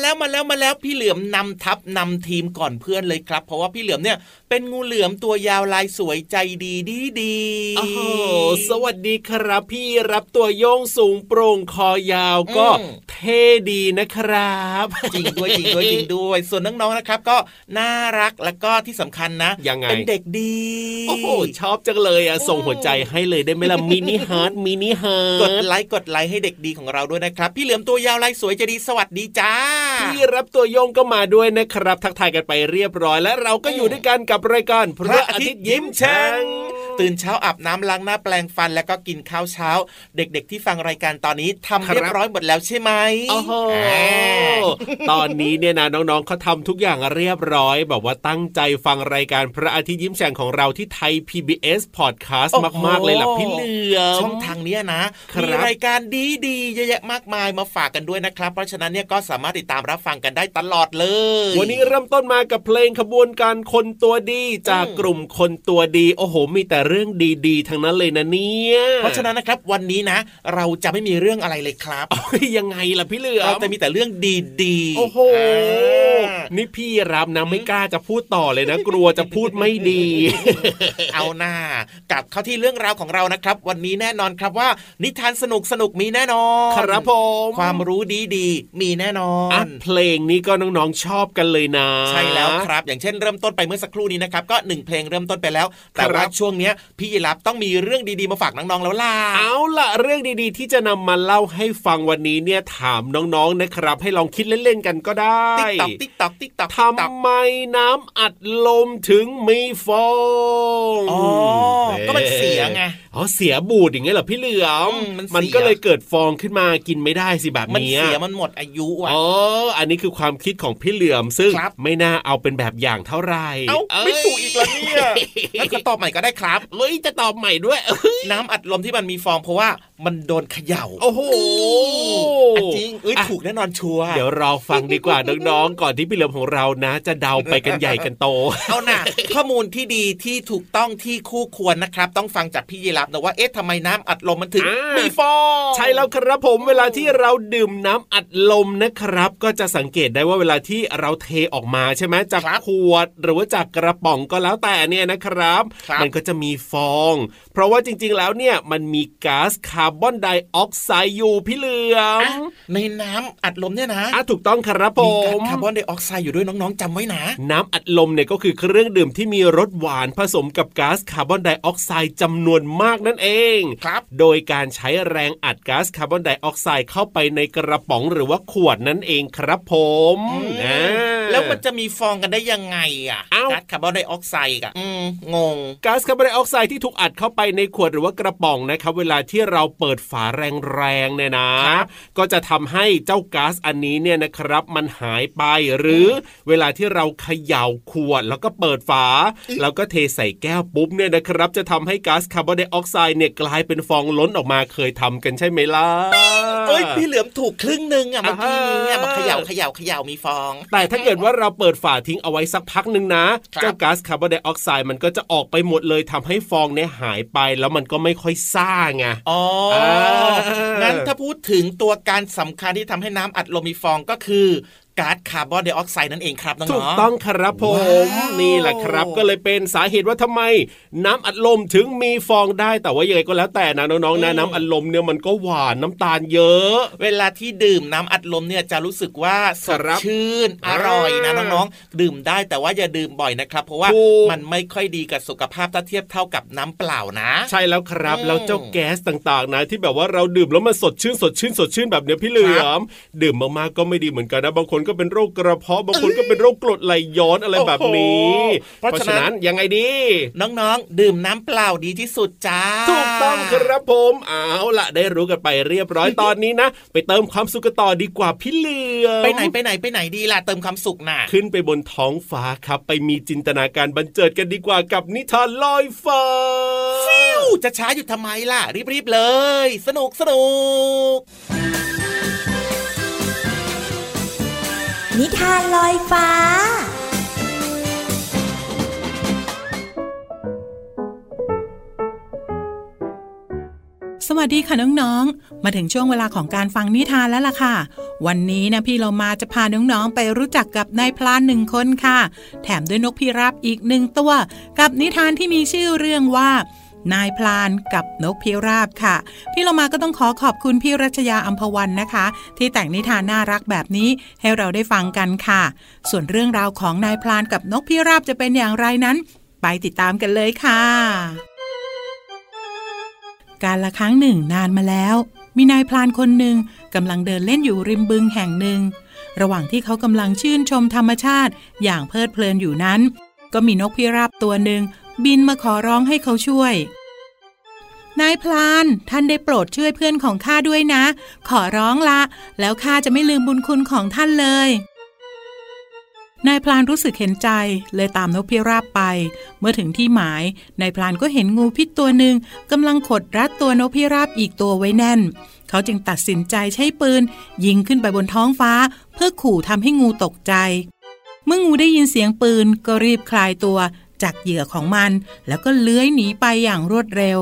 แล้วมาแล้วมาแล้วพี่เหลือมนำทัพนำทีมก่อนเพื่อนเลยครับ เพราะว่าพี่เหลือมเนี่ยเป็นงูเหลือมตัวยาวลายสวยใจดีดีดีโอ้โหสวัสดีครับพี่ราฟตัวโย่งสูงโปร่งคอยาวก็เท่ดีนะครับ จริงด้วยจริงด้วยจริงด้วย ส่วนน้องๆนะครับ ก็น่ารักแล้วก็ที่สำคัญนะยังไงเป็นเด็กดีโอ้โหชอบจังเลยอะส่งหัวใจให้เลยได้ไหมล่ะ mini heart mini heart กดไลค์กดไลค์ให้เด็กดีของเราด้วยนะครับ พี่เหลือมตัวยาวลายสวยใจดีสวัสดีจ้าพี่รับตัวโยงก็มาด้วยนะครับ ทักทายกันไปเรียบร้อย และเราก็อยู่ด้วยกันกับรายการพระอาทิตย์ยิ้มแฉ่ง ตื่นเช้าอาบน้ำล้างหน้าแปลงฟัน แล้วก็กินข้าวเช้า เด็กๆที่ฟังรายการตอนนี้ทำเรียบร้อยหมดแล้วใช่ไหมโอ้โหอ่าตอนนี้เนี่ยนะน้องๆเขาทำทุกอย่างเรียบร้อยแบบว่าตั้งใจฟังรายการพระอาทิตย์ยิ้มแฉ่งของเราที่ไทย PBS Podcast มากๆเลยล่ะพี่เหลือมช่องทางเนี้ยนะครับมีรายการดีๆเยอะแยะมากมายมาฝากกันด้วยนะครับ เพราะฉะนั้นเนี่ยก็สามารถติดตามรับฟังกันได้ตลอดเลย วันนี้เริ่มต้นมากับเพลงขบวนการคนตัวดีจากอืมกลุ่มคนตัวดี โอ้โห มีแต่เรื่องดีๆทั้งนั้นเลยนะเนี่ย เพราะฉะนั้นนะครับวันนี้นะ เราจะไม่มีเรื่องอะไรเลยครับเอ้ยยังไงล่ะพี่เหลือมเราจะมีแต่เรื่องดีๆโอ้โหอ่านี่พี่รับนะไม่กล้าจะพูดต่อเลยนะ กลัวจะพูดไม่ดี เอาหน้ากลับเข้าที่เรื่องราวของเรานะครับ วันนี้แน่นอนครับว่า นิทานสนุกสนุกมีแน่นอนครับผมความรู้ดีๆ มีแน่นออะนเพลงนี้ก็น้องๆชอบกันเลยนะ ใช่แล้วครับ อย่างเช่นเริ่มต้นไปเมื่อสักครู่นี้นะครับก็หนึ่งเพลงเริ่มต้นไปแล้ว แต่ครับว่าช่วงเนี้ยพี่ยีรับต้องมีเรื่องดีๆมาฝากน้องๆแล้วล่ะเอาล่ะเรื่องดีๆ ที่จะนำมาเล่าให้ฟังวันนี้เนี่ยถามน้องๆนะครับ ให้ลองคิดเล่นๆกันก็ได้ติ๊กตอกติ๊กตอกติ๊กตอกทำไมน้ำอัดลมถึงมีฟองอ๋อก็มันเสียไง อ๋อเสียบูดอย่างเงี้ยเหรอพี่เหลือมอืมมันเสียมันก็เลยเกิดฟองขึ้นมากินไม่ได้สิแบบมันเนี้ยเสียมันหมดอายุอะอ๋ออันนี้คือความคิดของพี่เหลือมซึ่งครับไม่น่าเอาเป็นแบบอย่างเท่าไหร่เอ้าไม่ถูกอีกแล้วเนี่ยงั้นก็ตอบใหม่ก็ได้ครับเฮ้ยจะตอบใหม่ด้วยเอ้ยน้ำอัดลมที่มันมีฟองเพราะว่ามันโดนเขย่า โอ้โหอะจริงเอ้ยอะถูกแน่นอนชัวร์เดี๋ยวเราฟังดีกว่าน้องๆก่อนที่พี่เหลือมของเรานะ จะเดาไปกันใหญ่กันโตเอาน่ะข้อมูลที่ดีที่ถูกต้องที่คู่ควรนะครับ ต้องฟังจากพี่ยีรับนะว่าเอ๊ะทำไมน้ำอัดลมมันถึงอ่ามีมีฟองใช่แล้วครับผมเวลาที่เราดื่มน้ำอัดลมนะครับ ก็จะสังเกตได้ว่าเวลาที่เราเทออกมาใช่ไหมจากขวดหรือว่าจากกระป๋องก็แล้วแต่เนี่ยนะครับครับมันก็จะมีฟอง เพราะว่าจริงๆแล้วเนี่ยมันมีก๊าซคาร์บอนไดออกไซด์อยู่พี่เหลือมอะในน้ำอัดลมเนี่ยนะอะถูกต้องครับผมีก๊าซคาร์บอนไดออกไซด์อยู่ด้วยน้องๆจำไว้นะ น้ำอัดลมเนี่ยก็คือเครื่องดื่มที่มีรสหวานผสมกับก๊าซคาร์บอนไดออกไซด์จำนวนมากนั่นเองครับ โดยการใช้แรงอัดก๊าซคาร์บอนไดออกไซด์เข้าไปในกระป๋องหรือว่าขวดนั่นเองครับผมอ่าแล้วมันจะมีฟองกันได้ยังไงอะเอ้าก๊าซคาร์บอนไดออกไซด์อะอืมงงก๊าซคาร์บอนไดออกไซด์ที่ถูกอัดเข้าไปในขวดหรือว่ากระป๋องนะครับ เวลาที่เราเปิดฝาแรงๆเนี่ยนะครับก็จะทำให้เจ้าก๊าซอันนี้เนี่ยนะครับ มันหายไปหรือเวลาที่เราเขย่าขวดแล้วก็เปิดฝา แล้วก็เทใส่แก้วปุ๊บเนี่ยนะครับ จะทำให้ก๊าซคาร์บอนไดออกไซด์เนี่ยกลายเป็นฟองล้นออกมาเคยทำกันใช่ไหมล่ะเอ้ยพี่เหลือมถูกครึ่งหนึ่งอะเมื่อกี้นี้อะอ่าบอกเขย่าเขย่าเขย่ามีฟอง แต่ถ้าเกิดว่าเราเปิดฝาทิ้งเอาไว้สักพักหนึ่งนะครับเจ้าก๊าซคาร์บอนไดออกไซด์มันก็จะออกไปหมดเลยทำให้ฟองเนี่ยหายไปแล้วมันก็ไม่ค่อยซ่าไงอ๋ออ่างั้งั้นถ้าพูดถึงตัวการสำคัญที่ทำให้น้ำอัดลมมีฟองก็คือ ก๊าซคาร์บอนไดออกไซด์นั่นเองครับน้องๆถูกต้องครับผมว้าวนี่แหละครับ ก็เลยเป็นสาเหตุว่าทำไม น้ำอัดลมถึงมีฟองได้แต่ว่ายังไงก็แล้วแต่นะน้องๆนะน้ำอัดลมเนี่ยมันก็หวานน้ำตาลเยอะ เวลาที่ดื่มน้ำอัดลมเนี่ยจะรู้สึกว่าสดครับชื่นอร่อยนะอ่าน้องๆดื่มได้แต่ว่าอย่าดื่มบ่อยนะครับ เพราะว่าถูกมันไม่ค่อยดีกับสุขภาพถ้าเทียบเท่ากับน้ำเปล่านะ ใช่แล้วครับอืมแล้วเจ้าแก๊สต่างๆนะที่แบบว่าเราดื่มแล้วมันสดชื่นสดชื่นสดชื่นแบบเนี้ยพี่เหลือมดื่มมากๆก็ไม่ดีเหมือนกันนะบางคนก็เป็นโรคกระเพาะบางคนก็เป็นโรคกรดไหลย้อนอะไรแบบนี้โอ้โหเพราะฉะนั้นยังไงดี น้องๆ ดื่มน้ำเปล่าดีที่สุดจ้าถูกต้องครับผมเอาละได้รู้กันไปเรียบร้อยตอนนี้นะ ไปเติมความสุขกันต่อดีกว่าพี่เหลือมไปไหนไปไหนไปไหนดีล่ะเติมความสุขน่ะขึ้นไปบนท้องฟ้าครับ ไปมีจินตนาการบันเจิดกันดีกว่ากับนิทานลอยฟ้าฟิวจะช้าอยู่ทำไมล่ะรีบๆเลย สนุกสนุก นิทานลอยฟ้า สวัสดีค่ะน้องๆ มาถึงช่วงเวลาของการฟังนิทานแล้วล่ะค่ะ วันนี้นะพี่เรามาจะพาน้องๆ ไปรู้จักกับนายพลานหนึ่งคนค่ะ แถมด้วยนกพิราบอีกหนึ่งตัว กับนิทานที่มีชื่อเรื่องว่า นายพลานกับนกพิราบค่ะ พี่เรามาก็ต้องขอขอบคุณพี่รัชยาอัมพวันนะคะ ที่แต่งนิทานน่ารักแบบนี้ให้เราได้ฟังกันค่ะ ส่วนเรื่องราวของนายพลานกับนกพิราบจะเป็นอย่างไรนั้น ไปติดตามกันเลยค่ะ การละครั้งหนึ่งนานมาแล้ว มีนายพลานคนหนึ่งกำลังเดินเล่นอยู่ริมบึงแห่งหนึ่ง ระหว่างที่เขากำลังชื่นชมธรรมชาติอย่างเพลิดเพลินอยู่นั้น ก็มีนกพิราบตัวหนึ่งบินมาขอร้องให้เขาช่วย นายพลาน ท่านได้โปรดช่วยเพื่อนของข้าด้วยนะ ขอร้องละ แล้วข้าจะไม่ลืมบุญคุณของท่านเลย นายพลานรู้สึกเห็นใจ เลยตามนกพิราบไป เมื่อถึงที่หมาย นายพลานก็เห็นงูพิษตัวหนึ่งกำลังขดรัดตัวนกพิราบอีกตัวไว้แน่น เขาจึงตัดสินใจใช้ปืน ยิงขึ้นไปบนท้องฟ้า เพื่อขู่ทำให้งูตกใจ เมื่องูได้ยินเสียงปืนก็รีบคลายตัวจากเหยื่อของมัน แล้วก็เลื้อยหนีไปอย่างรวดเร็ว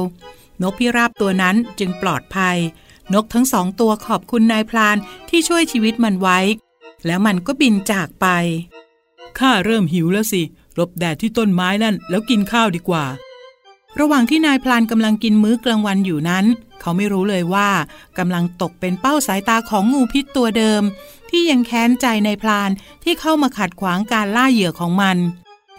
นกพิราบตัวนั้นจึงปลอดภัย นกทั้งสองตัวขอบคุณนายพลานที่ช่วยชีวิตมันไว้ แล้วมันก็บินจากไป ข้าเริ่มหิวแล้วสิหลบแดดที่ต้นไม้นั่นแล้วกินข้าวดีกว่า ระหว่างที่นายพลานกำลังกินมื้อกลางวันอยู่นั้น เขาไม่รู้เลยว่ากำลังตกเป็นเป้าสายตาของงูพิษตัวเดิม ที่ยังแค้นใจนายพลานที่เข้ามาขัดขวางการล่าเหยื่อของมัน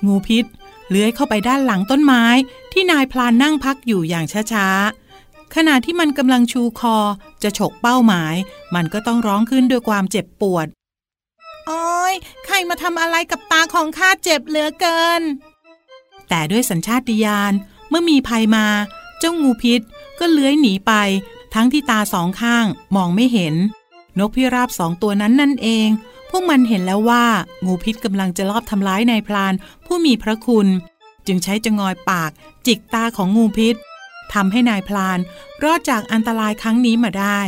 งูพิษ เลื้อยเข้าไปด้านหลังต้นไม้ที่นายพลานนั่งพักอยู่อย่างช้าๆ ขณะที่มันกำลังชูคอจะฉกเป้าหมาย มันก็ต้องร้องขึ้นด้วยความเจ็บปวด โอ้ยใครมาทำอะไรกับตาของข้าเจ็บเหลือเกิน แต่ด้วยสัญชาติญาณเมื่อมีภัยมา เจ้างูพิษก็เลื้อยหนีไป ทั้งที่ตาสองข้างมองไม่เห็น นกพิราบสองตัวนั้นนั่นเอง พวกมันเห็นแล้วว่า งูพิษกำลังจะลอบทำร้ายนายพลานผู้มีพระคุณ จึงใช้จงอยปาก จิกตาของงูพิษทำให้นายพลานรอดจากอันตรายครั้งนี้มาได้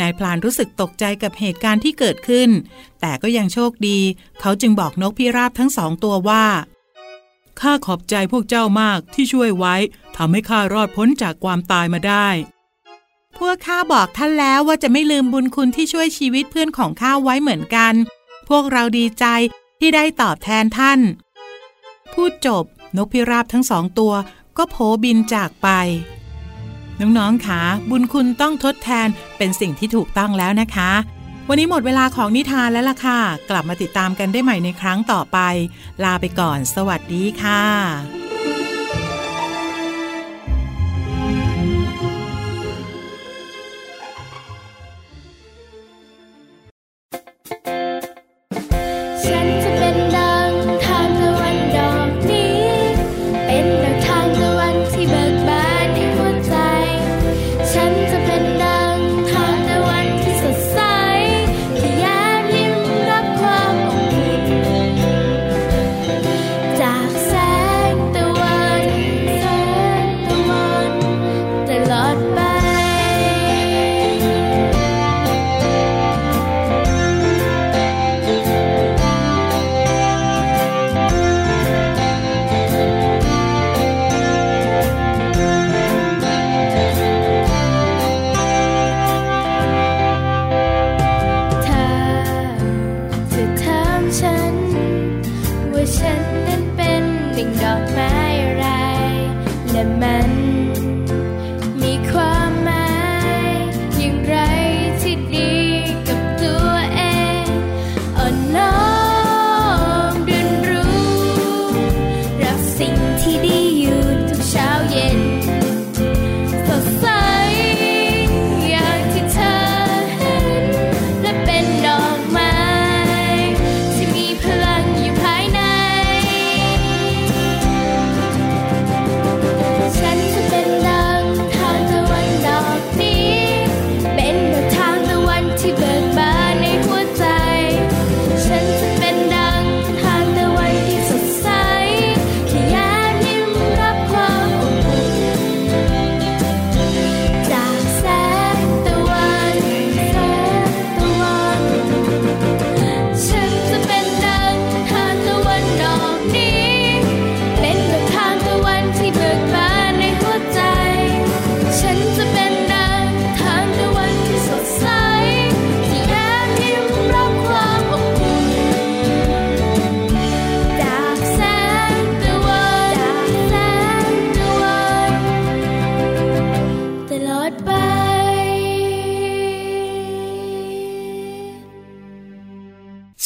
นายพลานรู้สึกตกใจกับเหตุการณ์ที่เกิดขึ้น แต่ก็ยังโชคดี เขาจึงบอกนกพิราบทั้งสองตัวว่าข้าขอบใจพวกเจ้ามากที่ช่วยไว้ทำให้ข้ารอดพ้นจากความตายมาได้ พวกข้าบอกท่านแล้วว่าจะไม่ลืมบุญคุณที่ช่วยชีวิตเพื่อนของข้าไว้เหมือนกัน พวกเราดีใจที่ได้ตอบแทนท่าน พูดจบนกพิราบทั้งสองตัวก็โผบินจากไป น้องๆคะบุญคุณต้องทดแทนเป็นสิ่งที่ถูกต้องแล้วนะคะ วันนี้หมดเวลาของนิทานแล้วล่ะค่ะ กลับมาติดตามกันได้ใหม่ในครั้งต่อไป ลาไปก่อน สวัสดีค่ะ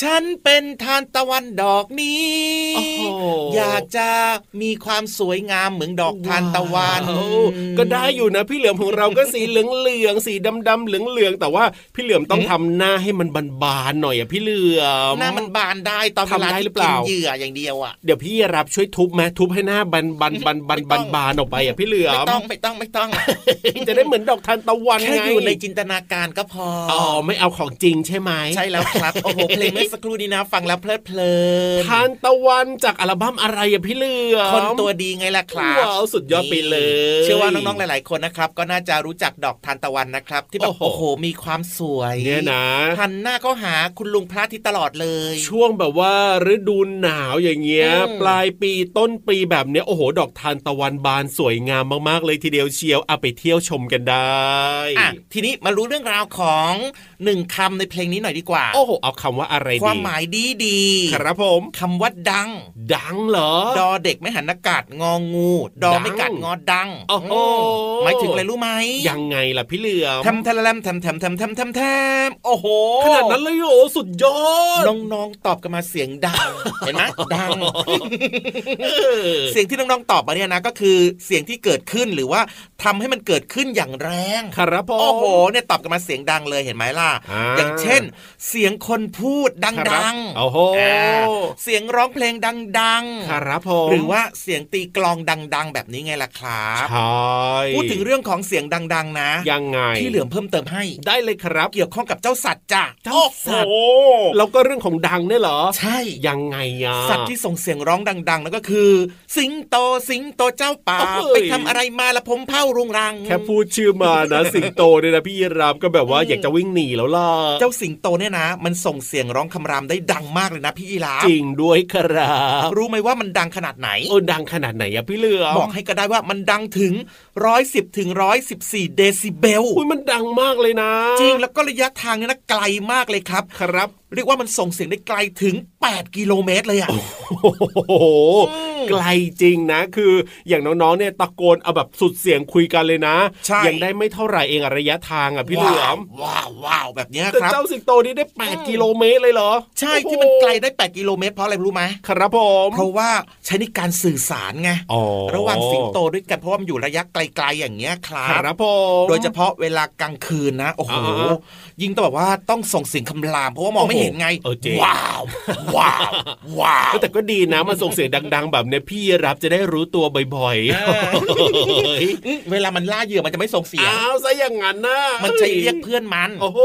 ฉันเป็นทานตะวันดอกนี้โอ้โหอยากจะมีความสวยงามเหมือนดอกทานตะวันว้าวก็ได้อยู่นะพี่เหลือมของเราก็สีเหลืองเหลืองๆสีดำดำๆเหลืองเหลืองๆแต่ว่าพี่เหลือมต้องทำหน้าให้มันบานๆหน่อยอะพี่เหลือมหน้ามันบานได้ตอนเวทำลาได้ที่หรือเปล่ากินเหยื่ออย่างเดียวอะเดี๋ยวพี่รับช่วยทุบไหมทุบให้หน้าบันบันบันบันบันบานออกไปอะพี่เหลือไม่มต้องไม่ต้องไม่ต้อง จะได้เหมือนดอกทานตะวันแค่ไงอยู่ในจินตนาการก็พอออ๋อไม่เอาของจริงใช่ไหมใช่แล้วครับโอ้โหเพลงเมื่อสักครู่นี้นะ ฟังแล้วเพลิดเพลินทานตะวันจากอัลบั้มอะไรอะพี่เหลือมคนตัวดีไงล่ะครับว้าวสุดยอดไปเลย เชื่อว่าน้องๆหลาย ๆคนนะครับ ก็น่าจะรู้จักดอกทานตะวันนะครับ ที่แบบโอ้โหโอ้โหมีความสวยเนี่ยนะหันหน้าก็หาคุณลุงพระอาทิตย์ตลอดเลย ช่วงแบบว่าฤดูหนาวอย่างเงี้ยอืมปลายปีต้นปีแบบเนี้ยโอ้โห ดอกทานตะวันบานสวยงามมากๆเลยทีเดียวเชียวเอาไปเที่ยวชมกันได้อะทีนี้มารู้เรื่องราวของหนึ่งคำในเพลงนี้หน่อยดีกว่า โอ้โหเอาคำว่าอะไรดีความหมายดีดีครับผมคำว่าดัง ดังเหรอ ดอเด็กไม่หันอากาศงองู ดอไม่กัดงอดังโอ้โหหมายถึงอะไรรู้ไหมยังไงล่ะพี่เหลือมทำทะละแลมทำทำทำทำทำทำโอ้โหขนาดนั้นเลยโอ้สุดยอดน้องๆตอบกันมาเสียงดังเห็นไหมดังเออเสียงที่น้องๆตอบมาเนี่ยนะก็คือเสียงที่เกิดขึ้นหรือว่าทำให้มันเกิดขึ้นอย่างแรงครับผมโอ้โหเนี่ยตอบกันมาเสียงดังเลยเห็นไหมล่ะอ่าอย่างเช่น เสียงคนพูดดัครับงๆโอ้โหอ่าเสียงร้องเพลงดังครับผมหรือว่าเสียงตีกลองดัง ๆ แบบนี้ไงล่ะครับใช่พูดถึงเรื่องของเสียงดัง ๆ นะ ยังไงพี่เหลือมเพิ่มเติมให้ได้เลยครับ เกี่ยวข้องกับเจ้าสัตว์จ้ะเจ้าโอ้สัตว์โหแล้วก็เรื่องของดังเนี่ยเหรอ ใช่ยังไงอะสัตว์ที่ส่งเสียงร้องดัง ๆ นั่นก็คือ สิงโตสิงโตเจ้าป่าโอ้ยไปทำอะไรมาละผมเผารุงรัง แค่พูดชื่อมานะ สิงโตเนี่ยนะพี่ยีรามก็แบบว่าอืมอยากจะวิ่งหนีแล้วล่ะเจ้าสิงโตเนี่ยนะ มันส่งเสียงร้องคำรามได้ดังมากเลยนะพี่ยีราฟจริงด้วยครับรู้ไหมว่ามันดังขนาดไหนโอ้ดังขนาดไหนอะพี่เหลือมบอกให้ก็ได้ว่ามันดังถึงร้อยสิบถึงร้อยสิบสี่เดซิเบลอุ้ยมันดังมากเลยนะ จริงแล้วก็ระยะทางเนี่ยนะไกลมากเลยครับ ครับ เรียกว่ามันส่งเสียงได้ไกลถึง 8 กิโลเมตรเลยอะโอ้โหอืมไกลจริงนะ คืออย่างน้องๆ เนี่ยตะโกนเอาแบบสุดเสียงคุยกันเลยนะใช่ยังได้ไม่เท่าไหร่เองอะระยะทางอะพี่เหลือมว้าวว้าวแบบเนี้ยแต่ครับเจ้าสิงโตนี้ได้ 8 กิโลเมตรเลยเหรอ ใช่โอ้โหที่มันไกลได้ 8 กิโลเมตรเพราะอะไรรู้ไหมครับผม เพราะว่าใช้ในการสื่อสารไงอ๋อระหว่างสิงโตด้วยกันเพราะว่ามันอยู่ระยะไกลๆอย่างเงี้ยครัคบรับผมโดยเฉพาะเวลากลางคืนนะ โอ้โหอ่ายิ่งต้องแบบว่าต้องส่งเสียงคำรามเพราะว่ามองไม่เห็นไงเออจริงว้าวว้าวว้าวแต่ก็ดีนะมันส่งเสียงดัง ๆ แบบเนี้ยพี่รับจะได้รู้ตัวบ่อยเออๆอืมเวลามันล่าเหยื่อมันจะไม่ส่งเสียงอ้าวซะอย่างนั้นนะมันจะเรียกเพื่อนมัน โอ้โห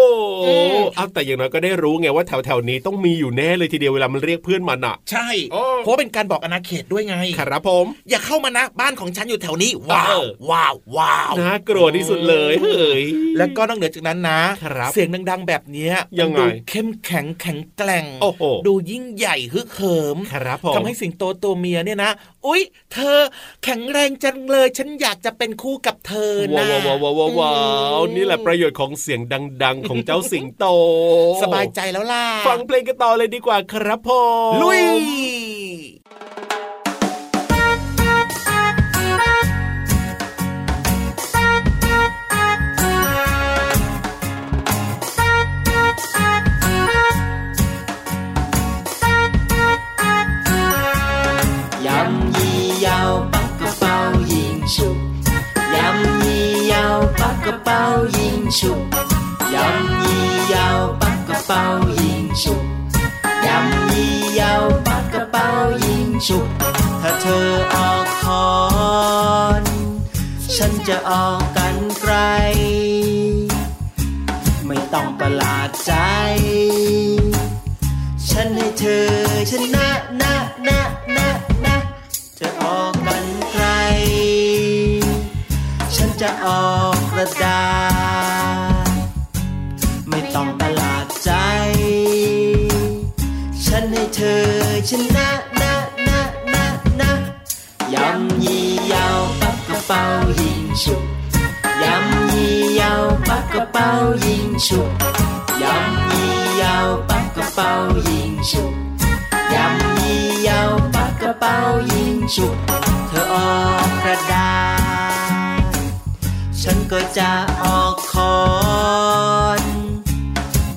อืมเอาแต่อย่างน้อยก็ได้รู้ไงว่าแถวๆนี้ต้องมีอยู่แน่เลยทีเดียวเวลามันเรียกเพื่อนมันอะ ใช่โอ้เพราะว่าเป็นการบอกอาณาเขตด้วยไงครับผม อย่าเข้ามานะบ้านของฉันอยู่แถวนี้ ว้าวเออว้าวว้าวน่ากลัวที่สุดเลยเฮ้ยแล้วก็นอกเหนือจากนั้นนะครับเสียงดังๆแบบเนี้ยยังไงมันดูเข้มแข็งแข็งแกร่งโอ้โหดูยิ่งใหญ่ฮึกเหิมครับผมทำให้สิงโตตัวเมียเนี่ยนะอุ๊ย เธอแข็งแรงจังเลย ฉันอยากจะเป็นคู่กับเธอนะว้าวว้าวว้าวว้าวว้าวอืมนี่แหละประโยชน์ของเสียงดัง ๆ ของเจ้าสิงโต สบายใจแล้วล่ะ ฟังเพลงกันต่อเลยดีกว่าครับผมลุย ฉันจะออกกันไกล ไม่ต้องประหลาดใจ ฉันให้เธอชนะนะนะนะนะจะออกกันไกล ฉันจะออกกระดาษ กยำยี่ยาวปักกระเป๋ายิงฉุกเธอออกกระดาษฉันก็จะออกคอน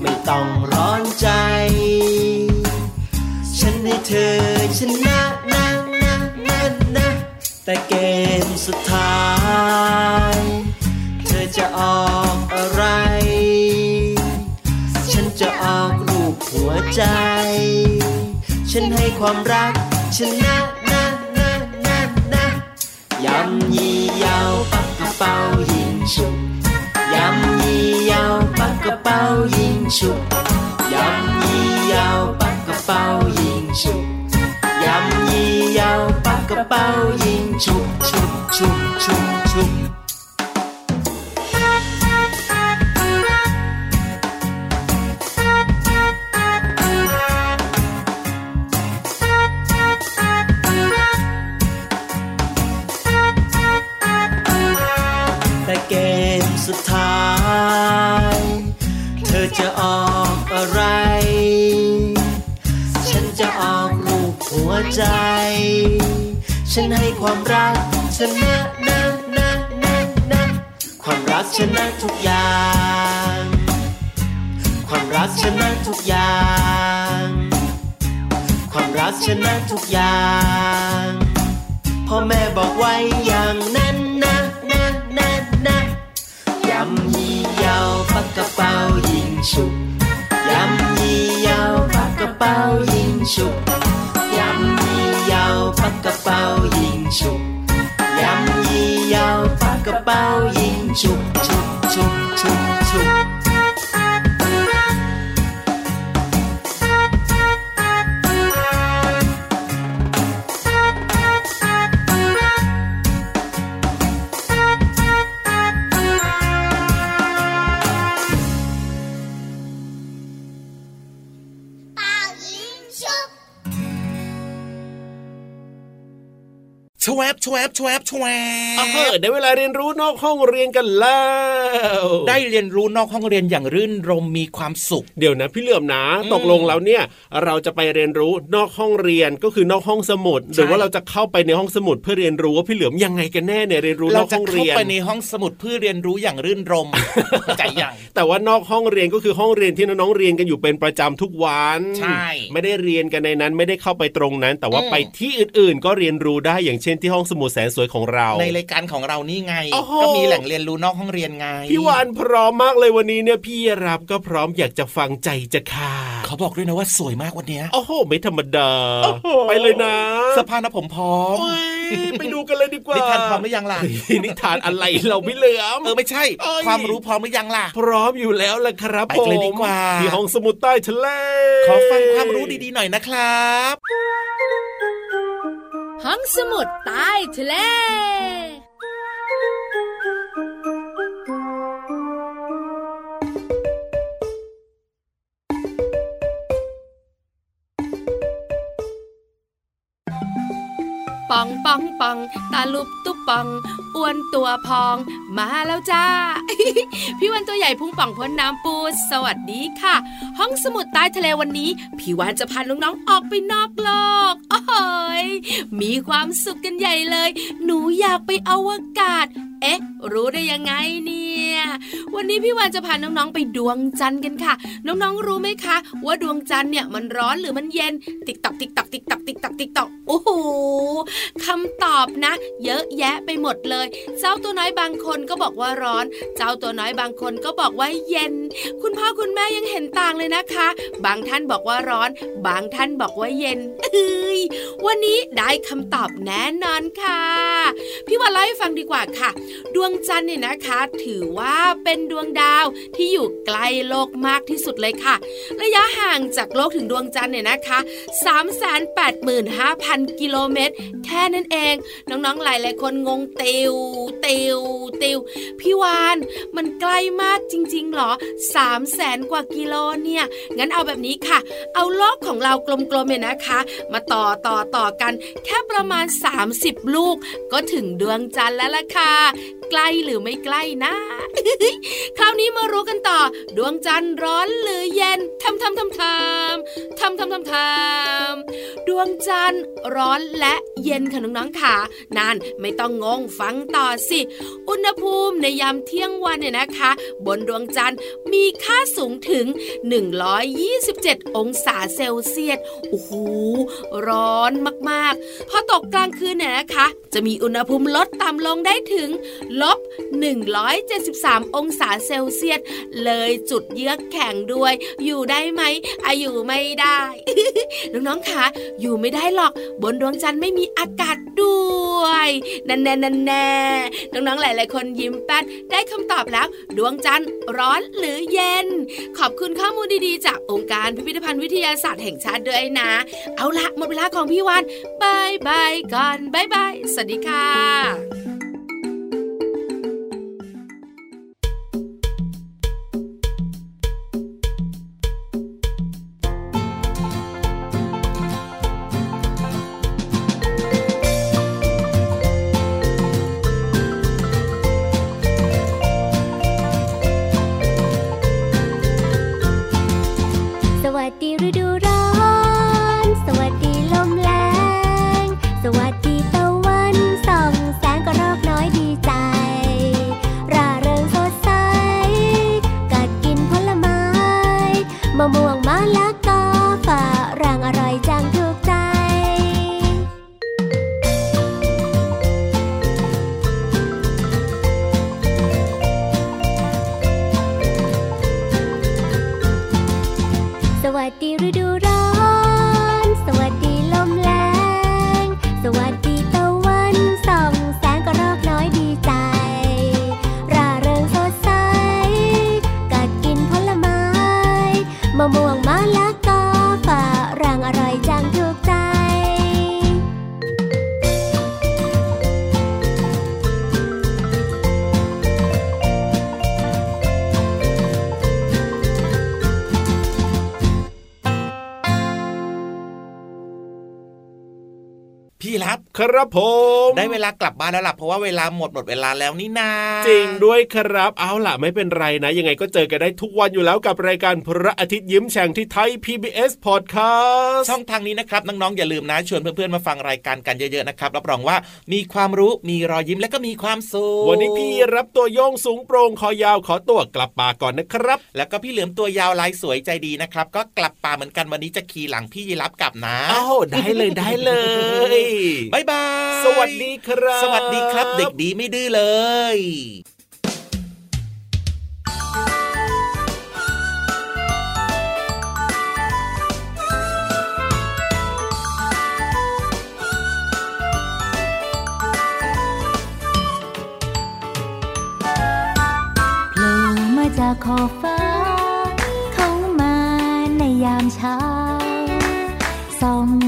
ไม่ต้องร้อนใจ ฉันให้เธอชนะ ฉันให้ความรัก ชนะนะนะนะนะยำยี่ยาวปักกระเป๋ายิงฉุกยำยี่ยาวปักกระเป๋ายิงฉุกยำยี่ยาวปักกระเป๋ายิงฉุกยำยี่ยาวปักกระเป๋ายิงฉุกฉุกฉุกฉุกฉุก ใจ ฉันให้ความรักชนะนะนะนะนะความรักชนะทุกอย่าง ความรักชนะทุกอย่าง ความรักชนะทุกอย่างพ่อแม่บอกไว้อย่างนั้นนะนะนะนะยำยี่ยาวปักกระเป๋ายิงฉุกยำยี่ยาวปักกระเป๋ายิงฉุกาวปักกระเป๋ายิงฉุกยำยี่ ชวบชวบชวบชวเออบได้เวลาเรียนรู้นอกห้องเรียนกันแล้ว ได้เรียนรู้นอกห้องเรียนอย่างรื่นรมมีความสุข เดี๋ยวนะพี่เหลื่อมนะอืมตกลงแล้วเนี่ย เราจะไปเรียนรู้นอกห้องเรียนก็คือนอกห้องสมุด หรือว่าเราจะเข้าไปในห้องสมุดเพื่อเรียนรู้ว่าพี่เหลือมยังไงกันแน่เนี่ยเรียนรู้นเราอกจะห้องเข้าเรียนไปในห้องสมุดเพื่อเรียนรู้อย่างรื่นรมใจอย่างแต่ว่านอกห้องเรียนก็คือห้องเรียนที่น้องๆเรียนกันอยู่เป็นประจำทุกวันใช่ไม่ได้เรียนกันในนั้นไม่ได้เข้าไปตรงนั้น แต่ว่าอืมไปที่อื่นๆ ก็เรียนรู้ได้อย่างเช่นที่ห้องสมุดแสนสวยของเรา ในรายการของเรานี่ไงโอ้โหก็มีแหล่งเรียนรู้นอกห้องเรียนไง พี่วานพร้อมมากเลยวันนี้เนี่ยพี่รับก็พร้อมอยากจะฟังใจจะขาดเขาบอกด้วยนะว่าสวยมากวันเนี้ยโอ้โหไม่ธรรมดาโอ้โหไปเลยนะเสื้อผ้าหนะผมพร้อมโอ้ยไปดูกันเลยดีกว่านินิทานพร้อมหรือยังล่ะนิทานอะไรเราไม่เหลือมเออไม่ใช่เอ้ยความรู้พร้อมหรือยังล่ะ พร้อมอยู่แล้วล่ะครับไปกันเลยดีกว่าผมที่ห้องสมุดใต้ทะเลขอฟังความรู้ดีๆหน่อยนะครับ ห้องสมุดใต้ทะเล ปองปองปอง ตาลุบตุบปองอ้วนตัวพอง มาแล้วจ้า พี่วาฬตัวใหญ่พุงป่องพ่นน้ำปู๊น สวัสดีค่ะ ห้องสมุดใต้ทะเลวันนี้ พี่วาฬจะพาน้องๆออกไปนอกโลก โอ้ยมีความสุขกันใหญ่เลย หนูอยากไปอวกาศ เอ๊ะ รู้ได้ยังไงเนี่ย วันนี้พี่วาฬจะพาน้องๆไปดวงจันทร์กันค่ะ น้องๆรู้ไหมคะ ว่าดวงจันทร์เนี่ยมันร้อนหรือมันเย็น ติ๊กตอกติ๊กตอกติ๊กตอกติ๊กตอกติ๊กตอกโอ้โหคำตอบนะ เยอะแยะไปหมดเลย เจ้าตัวน้อยบางคนก็บอกว่าร้อน เจ้าตัวน้อยบางคนก็บอกว่าเย็น คุณพ่อคุณแม่ยังเห็นต่างเลยนะคะ บางท่านบอกว่าร้อน บางท่านบอกว่าเย็นเอ้ยวันนี้ได้คำตอบแน่นอนค่ะ พี่วานเล่าให้ฟังดีกว่าค่ะ ดวงจันทร์เนี่ยนะคะ ถือว่าเป็นดวงดาวที่อยู่ใกล้โลกมากที่สุดเลยค่ะ ระยะห่างจากโลกถึงดวงจันทร์เนี่ยนะคะ385,000 กิโลเมตร แค่นั้นเอง น้องๆหลายหลายๆ คนงงเตียวเตียวเตียวพี่วาน มันใกล้มากจริงๆหรอ3 0 0แสนกว่ากิโลเนี่ย งั้นเอาแบบนี้ค่ะ เอาโลกของเรากลมๆเนี่ยนะคะ มาต่อต่อต่อกัน แค่ประมาณ 30 ลูก ก็ถึงดวงจันทร์แล้วล่ะค่ะ ใกล้หรือไม่ใกล้นะคราวนี้มารู้กันต่อ ดวงจันทร์ร้อนหรือเย็นทำทำทำทำทำทำทำทำดวงจันทร์ร้อนและเย็นค่ะน้องๆค่ะนานไม่ต้องงงฟังต่อสิ อุณหภูมิในยามเที่ยงวันเนี่ยนะคะ บนดวงจันทร์มีค่าสูงถึง 127 องศาเซลเซียสโอ้โหร้อนมากๆ พอตกกลางคืนเนี่ยนะคะ จะมีอุณหภูมิลดต่ำลงได้ถึงลบ173องศาเซลเซียส เลยจุดเยือกแข็งด้วย อยู่ได้ไหมอ่าอยู่ไม่ได้ น้องๆคะอยู่ไม่ได้หรอก บนดวงจันทร์ไม่มีอากาศด้วยแน่แน่แน่แน่น้องๆหลายๆคนยิ้มแป้นได้คำตอบแล้ว ดวงจันทร์ร้อนหรือเย็น ขอบคุณข้อมูลดีๆ จากองค์การพิพิธภัณฑ์วิทยาศาสตร์แห่งชาติด้วยนะ เอาละหมดเวลาของพี่วาฬ bye bye ก่อน bye bye สวัสดีค่ะ พี่รับครับผม ได้เวลากลับบ้านแล้วล่ะเพราะว่าเวลาหมดหมดเวลาแล้วนี่นาจริงด้วยครับ เอาล่ะไม่เป็นไรนะ ยังไงก็เจอกันได้ทุกวันอยู่แล้วกับรายการพระอาทิตย์ยิ้มแฉ่งที่ไทย PBS Podcast ช่องทางนี้นะครับน้องๆอย่าลืมนะชวนเพื่อนๆมาฟังรายการกันเยอะๆนะครับรับรองว่ามีความรู้มีรอยยิ้มและก็มีความสุขวันนี้พี่รับตัวโยงสูงโปร่งคอยาวขอตัวกลับป่าก่อนนะครับ แล้วก็พี่เหลือมตัวยาวลายสวยใจดีนะครับก็กลับป่าเหมือนกันวันนี้จะขี่หลังพี่ยีรับกลับนะอ้าวได้เลยได้เลยบายบาย สวัสดีครับ สวัสดีครับ เด็กดีไม่ดื้อเลยโผล่มาจากขอบฟ้า เข้ามาในยามเช้าส่องแสง